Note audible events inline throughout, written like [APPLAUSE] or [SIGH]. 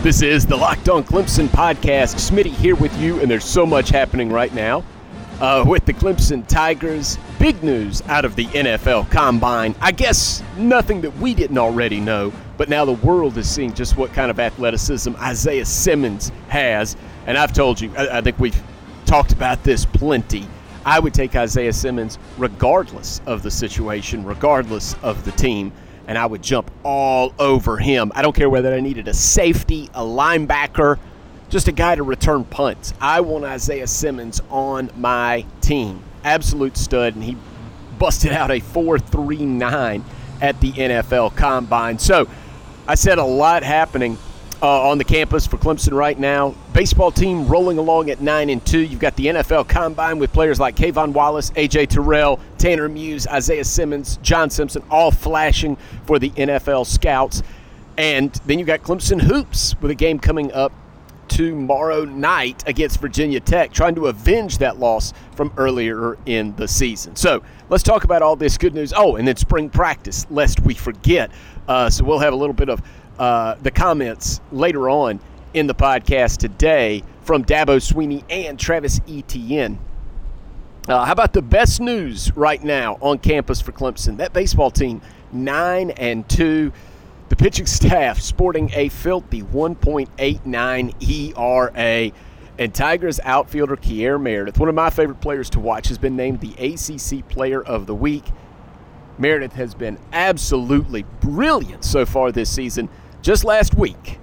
This is the Locked On Clemson podcast. Smitty here with you, and there's so much happening right now uh, with the Clemson Tigers. Big news out of the NFL Combine. I guess nothing that we didn't already know, but now the world is seeing just what kind of athleticism Isaiah Simmons has. And I've told you, I, I think we've talked about this plenty. I would take Isaiah Simmons regardless of the situation, regardless of the team and I would jump all over him. I don't care whether I needed a safety, a linebacker, just a guy to return punts. I want Isaiah Simmons on my team. Absolute stud, and he busted out a 4.39 at the NFL Combine. So I said a lot happening uh, on the campus for Clemson right now. Baseball team rolling along at nine and two. You've got the NFL Combine with players like K'Von Wallace, AJ Terrell, Tanner Muse, Isaiah Simmons, John Simpson, all flashing for the NFL scouts. And then you've got Clemson hoops with a game coming up tomorrow night against Virginia Tech, trying to avenge that loss from earlier in the season. So let's talk about all this good news. Oh, and then spring practice, lest we forget. Uh, so we'll have a little bit of uh, the comments later on in the podcast today from Dabo Swinney and Travis Etienne. Uh, how about the best news right now on campus for Clemson? That baseball team, nine and two. The pitching staff sporting a filthy 1.89 ERA. And Tigers outfielder Kier Meredith, one of my favorite players to watch, has been named the ACC Player of the Week. Meredith has been absolutely brilliant so far this season. Just last week,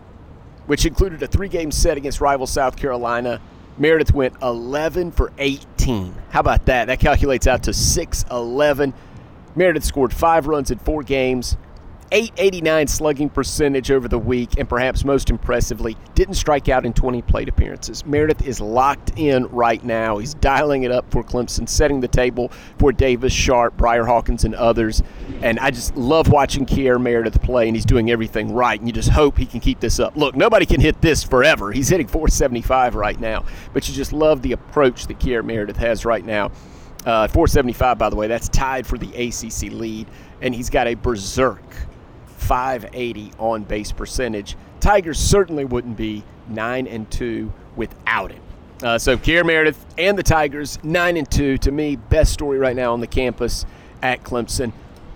which included a three game set against rival South Carolina, Meredith went 11 for 18. How about that? That calculates out to 6 11. Meredith scored five runs in four games, 889 slugging percentage over the week, and perhaps most impressively, didn't strike out in 20 plate appearances. Meredith is locked in right now. He's dialing it up for Clemson, setting the table for Davis Sharpe, Bryar Hawkins, and others. And I just love watching Kier Meredith play, and he's doing everything right. And you just hope he can keep this up. Look, nobody can hit this forever. He's hitting 475 right now, but you just love the approach that Kier Meredith has right now. Uh, 475, by the way, that's tied for the ACC lead, and he's got a berserk 580 on base percentage. Tigers certainly wouldn't be 9 and 2 without him. Uh, so Kier Meredith and the Tigers 9 and 2 to me best story right now on the campus at Clemson.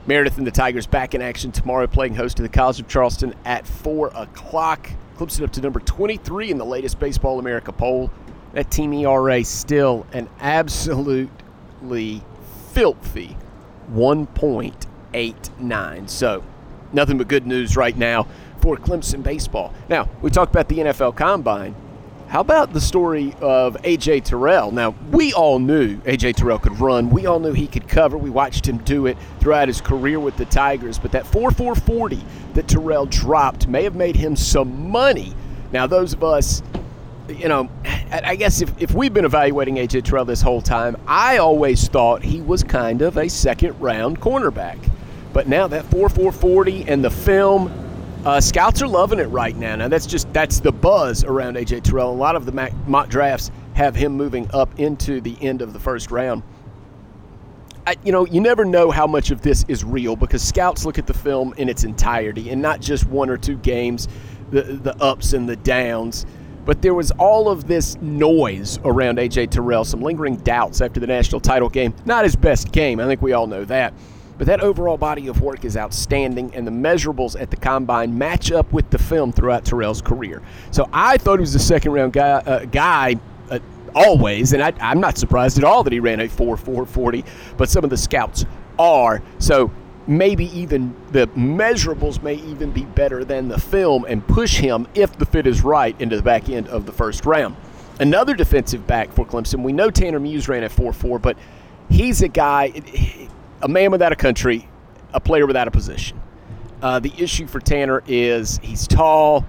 Meredith and the Tigers back in action tomorrow, playing host to the College of Charleston at 4 o'clock. Clemson up to number 23 in the latest Baseball America poll. That team ERA still an absolutely filthy 1.89. So nothing but good news right now for Clemson baseball. Now, we talked about the NFL Combine. How about the story of A.J. Terrell? Now, we all knew A.J. Terrell could run. We all knew he could cover. We watched him do it throughout his career with the Tigers. But that 4 4 40 that Terrell dropped may have made him some money. Now, those of us, you know, I guess if, if we've been evaluating A.J. Terrell this whole time, I always thought he was kind of a second round cornerback. But now that 4-4-40 and the film, uh, scouts are loving it right now. Now that's just that's the buzz around AJ Terrell. A lot of the mock drafts have him moving up into the end of the first round. I, you know, you never know how much of this is real because scouts look at the film in its entirety and not just one or two games, the the ups and the downs. But there was all of this noise around AJ Terrell, some lingering doubts after the national title game. Not his best game, I think we all know that. But that overall body of work is outstanding, and the measurables at the combine match up with the film throughout Terrell's career. So I thought he was a second round guy, uh, guy uh, always, and I, am not surprised at all that he ran a 4 4 40, but some of the scouts are. So maybe even the measurables may even be better than the film and push him, if the fit is right, into the back end of the first round. Another defensive back for Clemson, we know Tanner Muse ran at 4 4, but he's a guy a man without a country, a player without a position. Uh, the issue for Tanner is he's tall.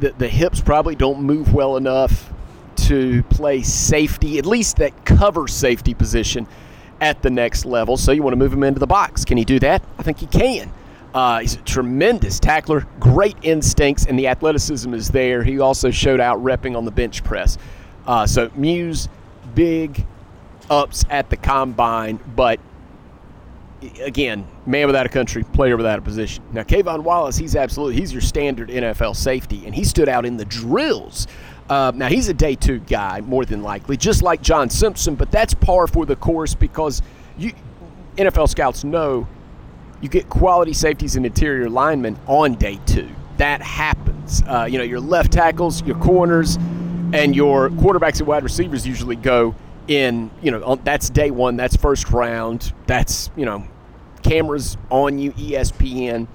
The, the hips probably don't move well enough to play safety, at least that cover safety position at the next level. So you want to move him into the box. Can he do that? I think he can. Uh, he's a tremendous tackler, great instincts, and the athleticism is there. He also showed out repping on the bench press. Uh, so Muse, big ups at the combine, but again, man without a country, player without a position. Now, K'Von Wallace, he's absolutely he's your standard NFL safety, and he stood out in the drills. Uh, now he's a day two guy more than likely, just like John Simpson, but that's par for the course because you NFL scouts know you get quality safeties and interior linemen on day two. That happens. Uh, you know, your left tackles, your corners, and your quarterbacks and wide receivers usually go in. You know, that's day one. That's first round. That's you know, cameras on you, ESPN.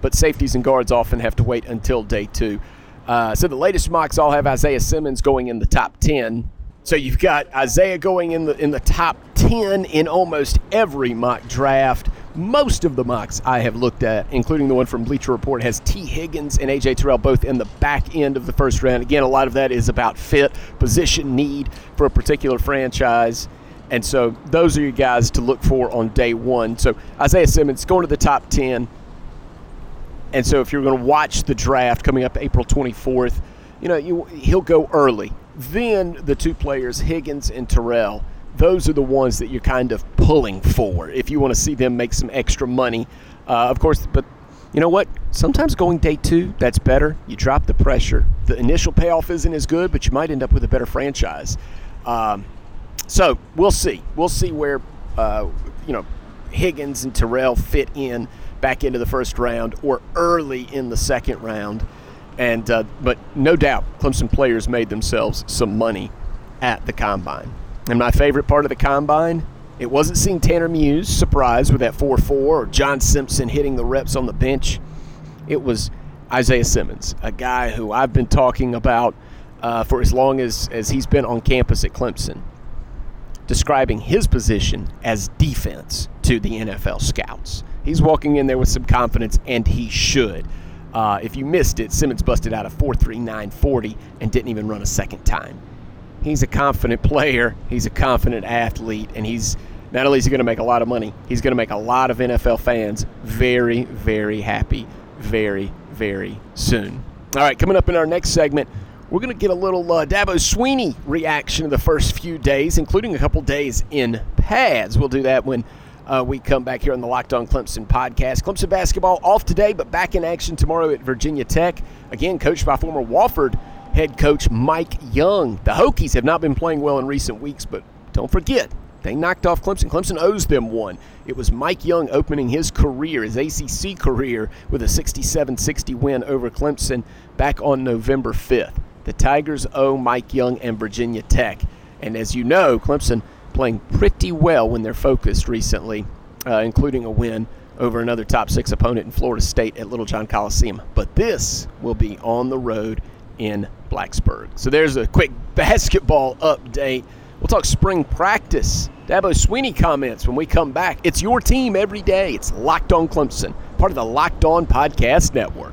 But safeties and guards often have to wait until day two. Uh, so the latest mocks all have Isaiah Simmons going in the top ten. So you've got Isaiah going in the in the top ten in almost every mock draft. Most of the mocks I have looked at, including the one from Bleacher Report, has Tee Higgins and AJ Terrell both in the back end of the first round. Again, a lot of that is about fit, position need for a particular franchise. And so those are you guys to look for on day one. So Isaiah Simmons going to the top 10. And so if you're going to watch the draft coming up April 24th, you know, you, he'll go early. Then the two players, Higgins and Terrell, those are the ones that you're kind of pulling for if you want to see them make some extra money. Uh, of course, but you know what? Sometimes going day two, that's better. You drop the pressure. The initial payoff isn't as good, but you might end up with a better franchise. Um, so we'll see. We'll see where uh, you know Higgins and Terrell fit in back into the first round or early in the second round. And uh, but no doubt, Clemson players made themselves some money at the combine. And my favorite part of the combine, it wasn't seeing Tanner Muse surprised with that 4 4 or John Simpson hitting the reps on the bench. It was Isaiah Simmons, a guy who I've been talking about uh, for as long as, as he's been on campus at Clemson, describing his position as defense to the NFL scouts. He's walking in there with some confidence, and he should. Uh, if you missed it, Simmons busted out a 4.3940 and didn't even run a second time he's a confident player, he's a confident athlete, and he's not only is he going to make a lot of money, he's going to make a lot of NFL fans very, very happy very, very soon. All right, coming up in our next segment, we're going to get a little uh, Dabo Swinney reaction of the first few days, including a couple days in pads. We'll do that when uh, we come back here on the Locked On Clemson podcast. Clemson basketball off today, but back in action tomorrow at Virginia Tech. Again, coached by former Wofford head coach Mike Young. The Hokies have not been playing well in recent weeks, but don't forget, they knocked off Clemson. Clemson owes them one. It was Mike Young opening his career, his ACC career, with a 67 60 win over Clemson back on November 5th. The Tigers owe Mike Young and Virginia Tech. And as you know, Clemson playing pretty well when they're focused recently, uh, including a win over another top six opponent in Florida State at Littlejohn Coliseum. But this will be on the road in Blacksburg. So there's a quick [LAUGHS] basketball update. We'll talk spring practice. Dabo Swinney comments when we come back. It's your team every day. It's Locked On Clemson, part of the Locked On Podcast Network.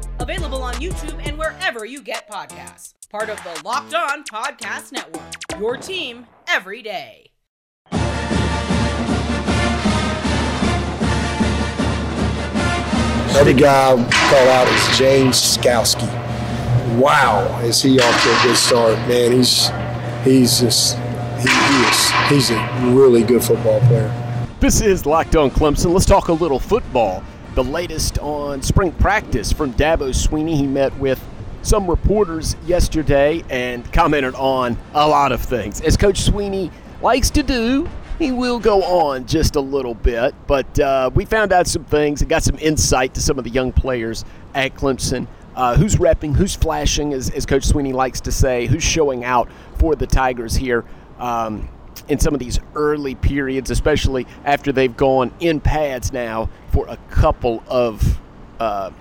Available on YouTube and wherever you get podcasts. Part of the Locked On Podcast Network. Your team every day. Another guy I'll call out is James Skalski. Wow, is he off to a good start, man? He's he's just he, he is he's a really good football player. This is Locked On Clemson. Let's talk a little football. The latest on spring practice from Dabo Swinney. He met with some reporters yesterday and commented on a lot of things. As Coach Swinney likes to do, he will go on just a little bit, but uh, we found out some things and got some insight to some of the young players at Clemson. Uh, who's repping, who's flashing, as, as, Coach Swinney likes to say, who's showing out for the Tigers here um, in some of these early periods, especially after they've gone in pads now for a couple of uh,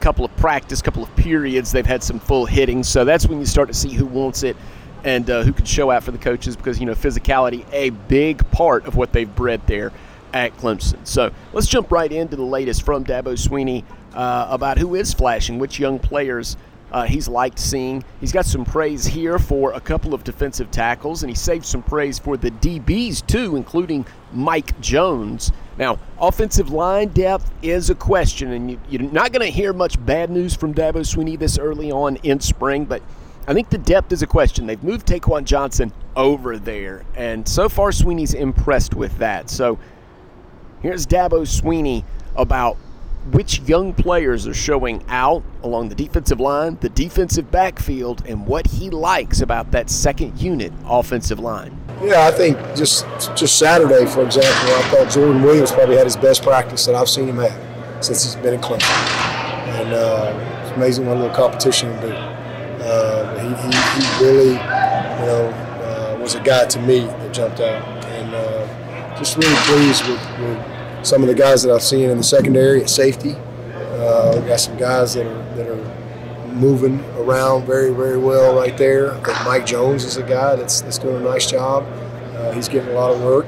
couple of practice, couple of periods. They've had some full hitting, so that's when you start to see who wants it and uh, who can show out for the coaches because you know physicality a big part of what they've bred there at Clemson. So let's jump right into the latest from Dabo Swinney uh, about who is flashing, which young players uh, he's liked seeing. He's got some praise here for a couple of defensive tackles, and he saved some praise for the DBs too, including Mike Jones. Now, offensive line depth is a question, and you, are not going to hear much bad news from Dabo Swinney this early on in spring, but I think the depth is a question. They've moved Taquan Johnson over there, and so far Swinney's impressed with that. So here's Dabo Swinney about which young players are showing out along the defensive line, the defensive backfield, and what he likes about that second unit offensive line. Yeah, I think just just Saturday, for example, I thought Jordan Williams probably had his best practice that I've seen him have since he's been in Clemson, and uh, it's amazing what a little competition can do. Uh, he, he, he, really, you know, uh, was a guy to me that jumped out, and uh, just really pleased with, with some of the guys that I've seen in the secondary at safety. Uh, we got some guys that are that are moving around very very well right there. I think Mike Jones is a guy that's that's doing a nice job. Uh, he's getting a lot of work.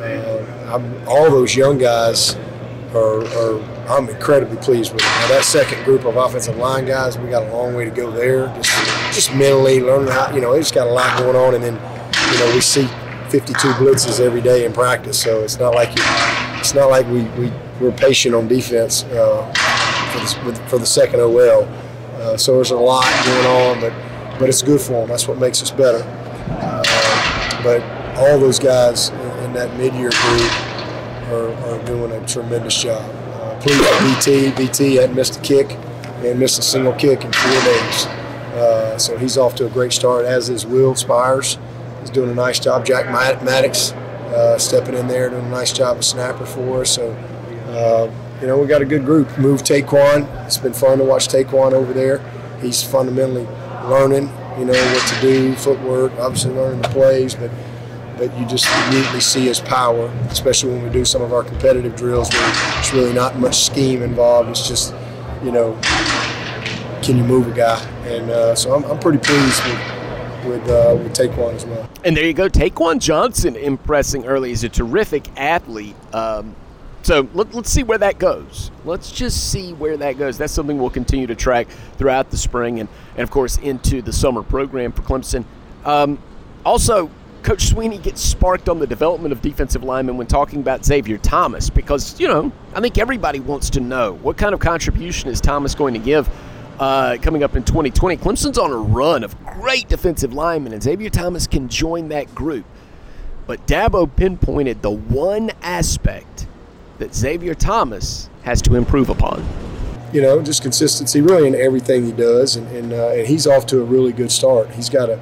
Uh, all those young guys are, are, I'm incredibly pleased with. Now that second group of offensive line guys, we got a long way to go there. Just just mentally learning how you know just got a lot going on, and then you know we see 52 blitzes every day in practice, so it's not like you it's not like we, we, we're patient on defense uh, for, the, for, the, second OL. Uh, so there's a lot going on, but, but it's good for them. That's what makes us better. Uh, but all those guys in, that mid-year group are, are doing a tremendous job. Uh, please BT. BT hadn't missed a kick and missed a single kick in four days. Uh, so he's off to a great start, as is Will Spiers. He's doing a nice job. Jack Maddox uh, stepping in there, doing a nice job of snapper for us. So, uh, you know, we got a good group. Move Taquan. It's been fun to watch Taquan over there. He's fundamentally learning, you know, what to do, footwork, obviously learning the plays, but but you just immediately see his power, especially when we do some of our competitive drills where it's really not much scheme involved. It's just, you know, can you move a guy? And uh, so I'm, I'm pretty pleased with with uh, as well. And there you go, Taquan Johnson impressing early. He's a terrific athlete. Um, so let, us see where that goes. Let's just see where that goes. That's something we'll continue to track throughout the spring and, and of course, into the summer program for Clemson. Um, also, Coach Swinney gets sparked on the development of defensive linemen when talking about Xavier Thomas because, you know, I think everybody wants to know what kind of contribution is Thomas going to give uh, coming up in 2020. Clemson's on a run of great defensive linemen, and Xavier Thomas can join that group. But Dabo pinpointed the one aspect that Xavier Thomas has to improve upon. You know, just consistency really in everything he does, and and, uh, and he's off to a really good start. He's got a,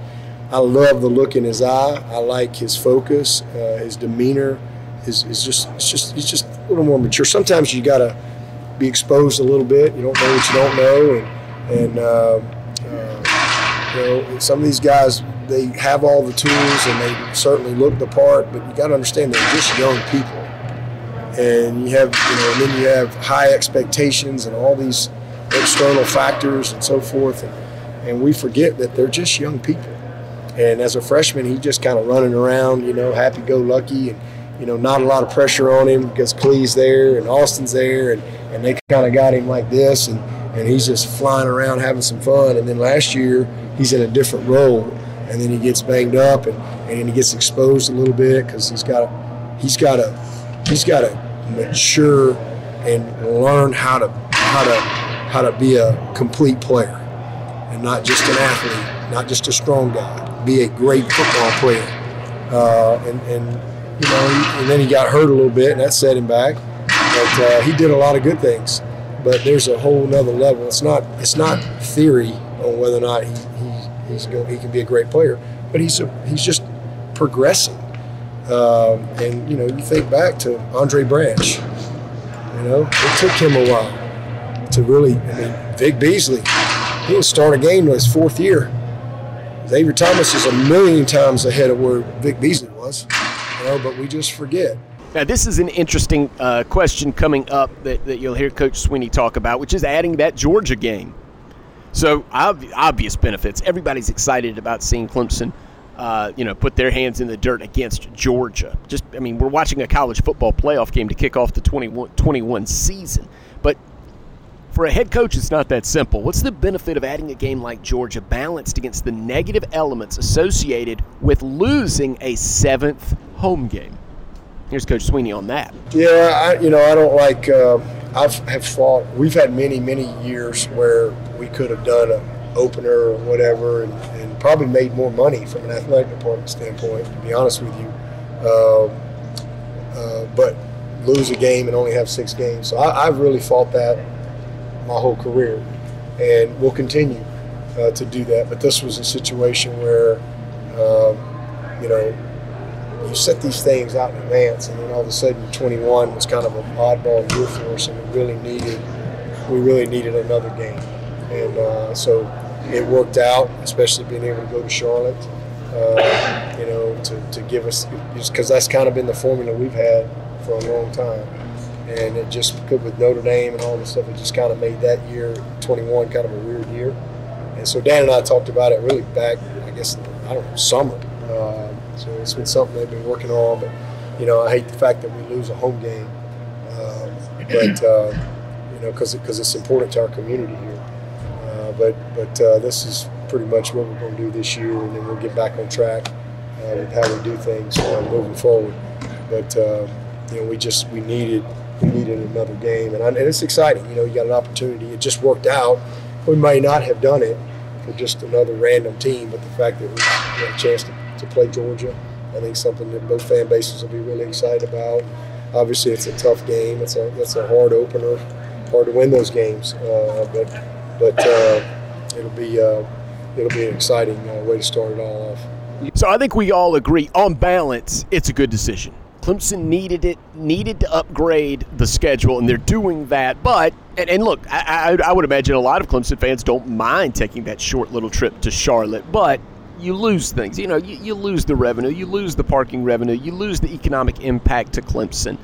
I love the look in his eye. I like his focus, uh, his demeanor. Is is just it's just he's just a little more mature. Sometimes you got to be exposed a little bit. You don't know what you don't know, and and uh, uh, you know some of these guys they have all the tools and they certainly look the part, but you got to understand they're just young people, and you have you know, and then you have high expectations and all these external factors and so forth, and, and we forget that they're just young people. And as a freshman, he's just kind of running around, you know, happy-go-lucky, and you know, not a lot of pressure on him because Clel's there and Austin's there, and, and they kind of got him like this, and and he's just flying around having some fun. And then last year, he's in a different role, and then he gets banged up and, and he gets exposed a little bit because he's got he's got to he's got to mature and learn how to how to how to be a complete player and not just an athlete, not just a strong guy. Be a great football player. Uh, and, and you know, and then he got hurt a little bit, and that set him back. But uh, he did a lot of good things but there's a whole nother level. It's not it's not theory on whether or not he, he he's going, he can be a great player, but he's a, he's just progressing. Um, and you know, you think back to Andre Branch. You know, it took him a while to really. I mean, Vic Beasley, he didn't start a game in his fourth year. Xavier Thomas is a million times ahead of where Vic Beasley was. You know, but we just forget. Now, this is an interesting uh, question coming up that, that you'll hear Coach Swinney talk about, which is adding that Georgia game. So, ob- obvious benefits. Everybody's excited about seeing Clemson uh, you know, put their hands in the dirt against Georgia. Just, I mean, we're watching a college football playoff game to kick off the 21, 21 season. But for a head coach, it's not that simple. What's the benefit of adding a game like Georgia balanced against the negative elements associated with losing a seventh home game? Here's Coach Swinney on that. Yeah, I, you know, I don't like. Uh, I've have fought. We've had many, many years where we could have done an opener or whatever, and, and, probably made more money from an athletic department standpoint. To be honest with you, uh, uh, but lose a game and only have six games. So I, have really fought that my whole career, and will continue uh, to do that. But this was a situation where, um, you know you set these things out in advance, and then all of a sudden, 21 was kind of an oddball year for us, and we really needed we really needed another game, and uh, so it worked out, especially being able to go to Charlotte. Uh, you know, to, to give us because that's kind of been the formula we've had for a long time, and it just with Notre Dame and all this stuff, it just kind of made that year 21 kind of a weird year. And so Dan and I talked about it really back, I guess, I don't know, summer. Uh, so it's been something they've been working on. But you know, I hate the fact that we lose a home game, um, but uh, you know, because because it's important to our community here. Uh, but but uh, this is pretty much what we're going to do this year, and then we'll get back on track uh, with how we do things uh, moving forward. But you know, we just we needed we needed another game, and, I, and it's exciting. You know, you got an opportunity. It just worked out. We may not have done it for just another random team, but the fact that we had a chance to to play Georgia. I think something that both fan bases will be really excited about. Obviously, it's a tough game. It's a it's a hard opener, hard to win those games. Uh, but but uh, it'll be uh, it'll be an exciting uh, way to start it all off. So I think we all agree on balance, it's a good decision. Clemson needed it, needed to upgrade the schedule, and they're doing that. But and, and look, I, I, I would imagine a lot of Clemson fans don't mind taking that short little trip to Charlotte, but you lose things. You know, you, you lose the revenue, you lose the parking revenue, you lose the economic impact to Clemson.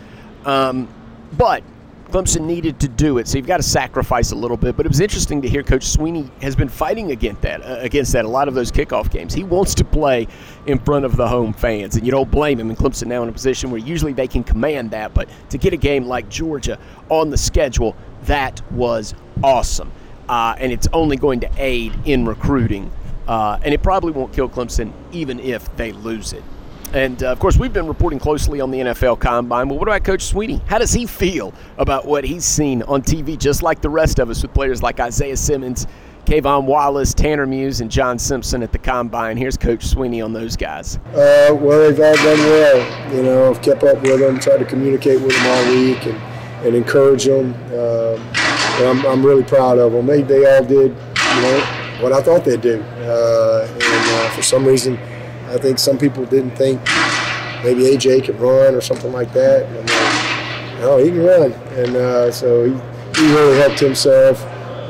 Um, but Clemson needed to do it, so you've got to sacrifice a little bit. But it was interesting to hear Coach Swinney has been fighting against that. Uh, against that, a lot of those kickoff games, he wants to play in front of the home fans, and you don't blame him. And Clemson now in a position where usually they can command that, but to get a game like Georgia on the schedule, that was awesome, uh, and it's only going to aid in recruiting uh, and it probably won't kill Clemson even if they lose it. And uh, of course, we've been reporting closely on the NFL Combine. But what about Coach Swinney? How does he feel about what he's seen on TV, just like the rest of us, with players like Isaiah Simmons, K'Von Wallace, Tanner Muse, and John Simpson at the Combine? Here's Coach Swinney on those guys. Uh, well, they've all done well. You know, I've kept up with them, tried to communicate with them all week, and, and encourage them. Uh, I'm, I'm really proud of them. They, they all did, you know, what I thought they'd do. Uh, and uh, for some reason, I think some people didn't think maybe AJ could run or something like that. And I'm like, no, he can run. And uh, so he, he really helped himself.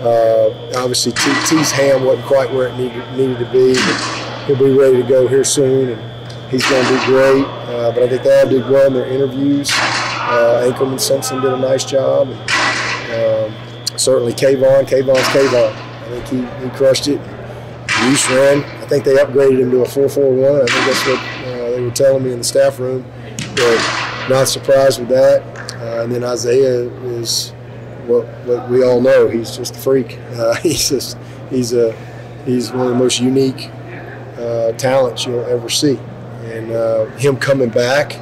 Uh, obviously, T, T's ham wasn't quite where it needed, needed to be, he'll be ready to go here soon. And he's going to do great. Uh, but I think they all did well in their interviews. Uh, Simpson did a nice job. And, um, certainly K'Von. K'Von's K'Von. I think he, he crushed it. Use ran. I think they upgraded him to a 4-4-1. I think that's what uh, they were telling me in the staff room. But not surprised with that. Uh, and then Isaiah is what, what we all know. He's just a freak. Uh, [LAUGHS] he's just he's a he's one of the most unique uh, talents you'll ever see. And uh, him coming back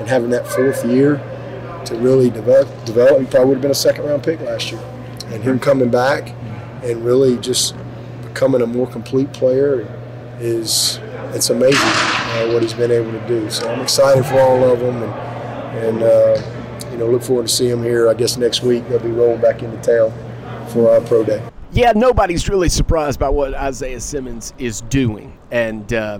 and having that fourth year to really develop, develop, he probably would have been a second round pick last year. And him coming back and really just becoming a more complete player is it's amazing uh, what he's been able to do. So I'm excited for all of them, and, and uh, you know look forward to seeing them here. I guess next week they'll be rolling back into town for our pro day. Yeah, nobody's really surprised by what Isaiah Simmons is doing, and uh,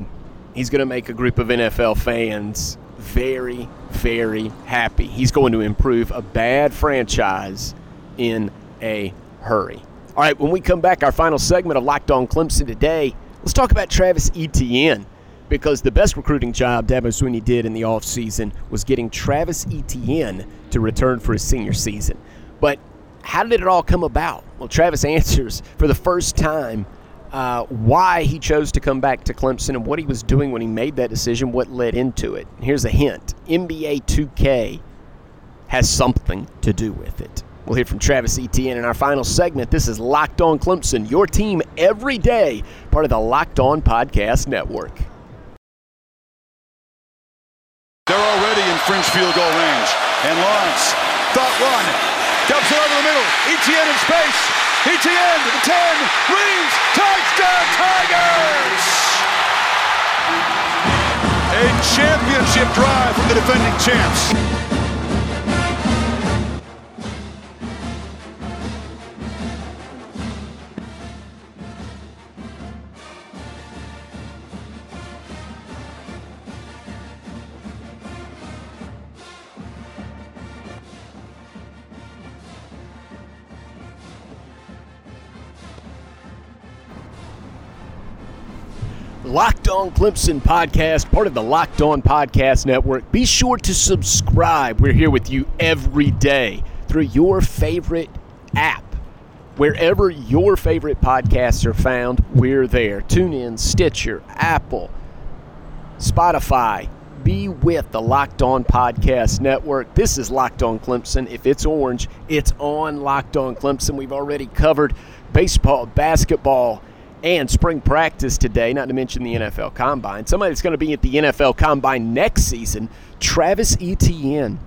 he's going to make a group of NFL fans very, very happy. He's going to improve a bad franchise in a hurry. All right, when we come back, our final segment of Locked On Clemson today, let's talk about Travis Etienne because the best recruiting job Dabo Swinney did in the offseason was getting Travis Etienne to return for his senior season. But how did it all come about? Well, Travis [LAUGHS] answers for the first time uh, why he chose to come back to Clemson and what he was doing when he made that decision, what led into it. Here's a hint NBA 2K has something to do with it. We'll hear from Travis Etienne in our final segment. This is Locked On Clemson, your team every day, part of the Locked On Podcast Network. They're already in fringe field goal range. And Lawrence, thought one, dumps it over the middle. Etienne in space. Etienne the 10. Reeves, touchdown Tigers! A championship drive from the defending champs. Locked On Clemson podcast, part of the Locked On Podcast Network. Be sure to subscribe. We're here with you every day through your favorite app. Wherever your favorite podcasts are found, we're there. TuneIn, Stitcher, Apple, Spotify. Be with the Locked On Podcast Network. This is Locked On Clemson. If it's orange, it's on Locked On Clemson. We've already covered baseball, basketball, and spring practice today, not to mention the NFL Combine. Somebody that's going to be at the NFL Combine next season, Travis Etienne.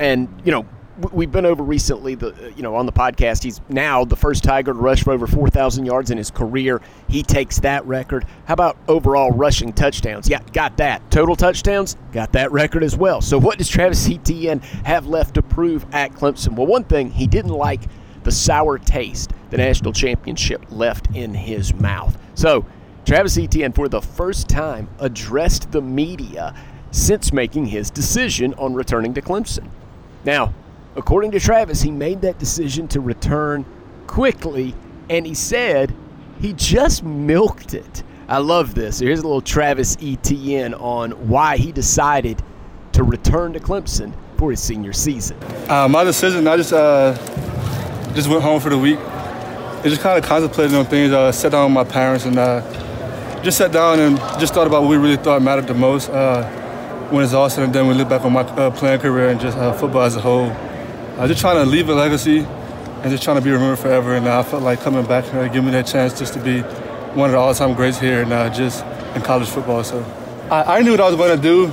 And, you know, we've been over recently the uh, you know on the podcast he's now the first tiger to rush for over 4000 yards in his career. He takes that record. How about overall rushing touchdowns? Yeah got that. Total touchdowns? Got that record as well. So what does travis etienne have left to prove at clemson? Well one thing he didn't like the sour taste the national championship left in his mouth. So, Travis Etienne, for the first time, addressed the media since making his decision on returning to Clemson. Now, according to Travis, he made that decision to return quickly, and he said he just milked it. I love this. Here's a little Travis Etienne on why he decided to return to Clemson for his senior season. Uh, my decision, I just uh, just went home for the week I just kind of contemplated on things. I uh, sat down with my parents and uh, just sat down and just thought about what we really thought mattered the most uh, when it's all said and done. We look back on my uh, playing career and just uh, football as a whole. I uh, just trying to leave a legacy and just trying to be remembered forever. And I felt like coming back here, giving me that chance just to be one of the all-time greats here and just in college football. So I, I knew what I was going to do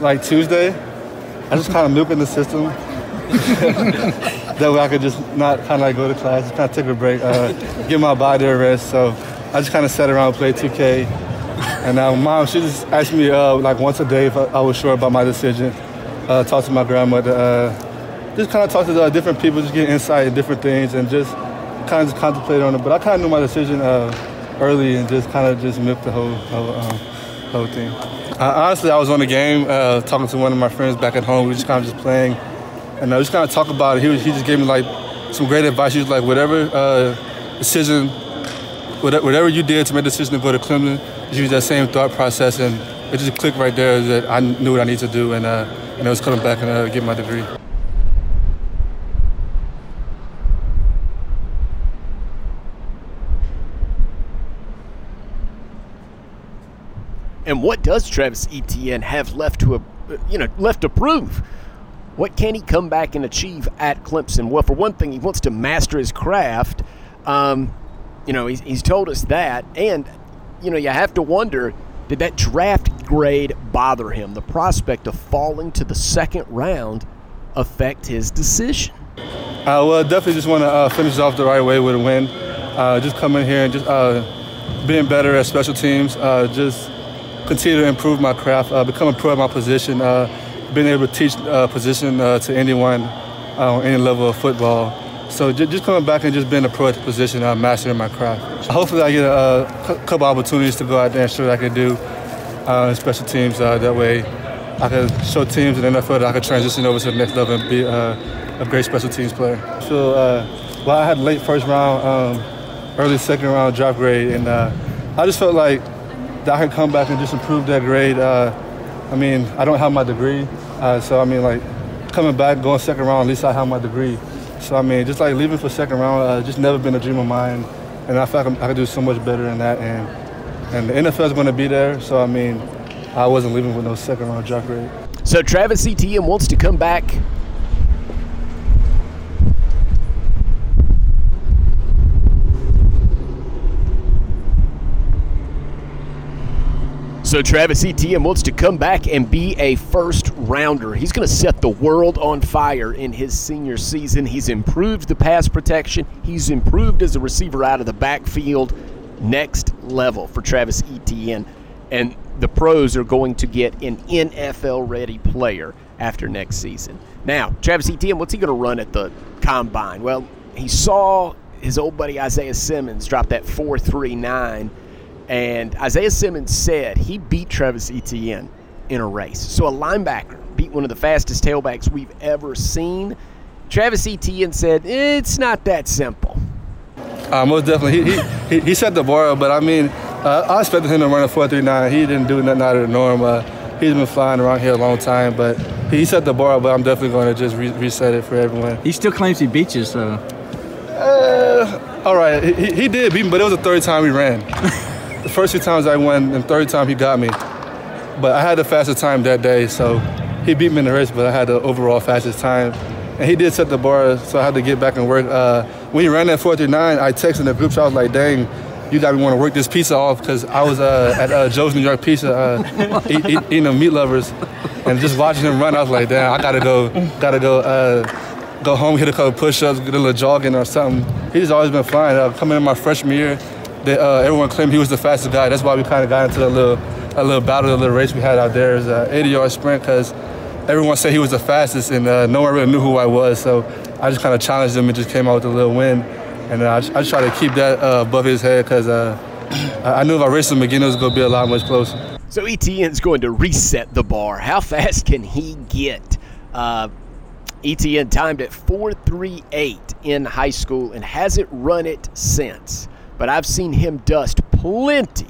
like Tuesday. I just kind of milking the system. [LAUGHS] that way I could just not kind of like go to class, just kind of take a break, uh, give my body a rest. So I just kind of sat around played 2K. And now mom, she just asked me uh, like once a day if I, I, was sure about my decision. Uh, talk to my grandmother, uh, just kind of talk to uh, different people, just get insight in different things, and just kind of just contemplate on it. But I kind of knew my decision uh, early and just kind of just milked the whole whole, um, whole thing. honestly, I was on the game talking to one of my friends back at home. We were just kind of just playing and I just kind of talk about it. He, was, he just gave me like some great advice. He was like, whatever uh, decision, whatever you did to make the decision to go to Clemson, just use that same thought process, and it just clicked right there that I knew what I needed to do, and uh, and I was coming back and uh, get my degree. And what does Travis Etienne have left to, you know, left to prove? What can he come back and achieve at Clemson? Well, for one thing, he wants to master his craft. Um, you know, he's, he's told us that. And, you know, you have to wonder did that draft grade bother him? The prospect of falling to the second round affect his decision? Uh, well, definitely just want to uh, finish off the right way with a win. Uh, just coming here and just uh, being better at special teams, uh, just continue to improve my craft, uh, become a pro at my position been able to teach uh, position uh, to anyone uh, on any level of football. So just coming back and just being a pro at the position, uh, mastering my craft. Hopefully, I get a, couple opportunities to go out there and show what I can do uh, in special teams. Uh, that way, I can show teams in the NFL that I can transition over to the next level and be uh, a great special teams player. So, well, I had late first round, um, early second round draft grade, and I just felt like I could come back and just improve that grade. I mean, I don't have my degree, uh, so I mean, like coming back, going second round, at least I have my degree. So I mean, just like leaving for second round, uh, just never been a dream of mine. and I feel like I can do so much better than that. And and the NFL is going to be there, so I mean, I wasn't leaving with no second round draft grade. So Travis Etienne wants to come back. So Travis Etienne wants to come back and be a first rounder. He's going to set the world on fire in his senior season. He's improved the pass protection. He's improved as a receiver out of the backfield. Next level for Travis Etienne. And the pros are going to get an NFL ready player after next season. Now, Travis Etienne, what's he going to run at the combine? Well, he saw his old buddy Isaiah Simmons drop that 439 and Isaiah Simmons said he beat Travis Etienne in a race. So a linebacker beat one of the fastest tailbacks we've ever seen. Travis Etienne said it's not that simple. Uh, most definitely, he, he, he set the bar up, but I mean, uh, I expected him to run a 4.39. He didn't do nothing out of the norm. Uh, he's been flying around here a long time, but he set the bar up. But I'm definitely going to just re- reset it for everyone. He still claims he beat you, so. Uh, all right, he, he did beat me, but it was the third time he ran. [LAUGHS] the first two times I won, and third time he got me. But I had the fastest time that day, so he beat me in the race, but I had the overall fastest time. And he did set the bar, so I had to get back and work. Uh, when he ran that 439, I texted the group, so I was like, dang, you got me want to work this pizza off because I was uh, at uh, Joe's New York Pizza uh, [LAUGHS] eat, eat, eating the meat lovers, and just watching him run, I was like, damn, I gotta go, gotta go, uh, go home, hit a couple push-ups, get a little jogging or something. He's always been flying. Uh, coming in my freshman year, they, uh, everyone claimed he was the fastest guy. That's why we kind of got into a little, a little battle, a little race we had out there. It was an 80-yard sprint because everyone said he was the fastest, and uh, no one really knew who I was. So I just kind of challenged him and just came out with a little win. And uh, I, just, I just tried to keep that uh, above his head because uh, [CLEARS THROAT] I knew if I raced him again, it was going to be a lot much closer. So Etienne's going to reset the bar. How fast can he get? Uh, Etienne timed at 4.38 in high school and hasn't run it since. But I've seen him dust plenty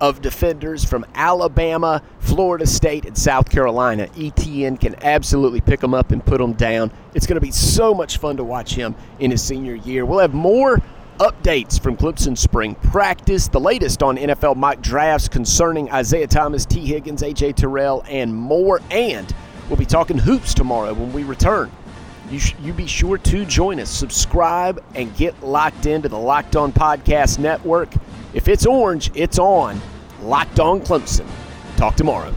of defenders from Alabama, Florida State, and South Carolina. Etienne can absolutely pick them up and put them down. It's going to be so much fun to watch him in his senior year. We'll have more updates from Clemson spring practice, the latest on NFL mock drafts concerning Isaiah Thomas, Tee Higgins, AJ Terrell, and more. And we'll be talking hoops tomorrow when we return. You, sh- you be sure to join us, subscribe, and get locked into the Locked On Podcast Network. If it's orange, it's on. Locked On Clemson. Talk tomorrow.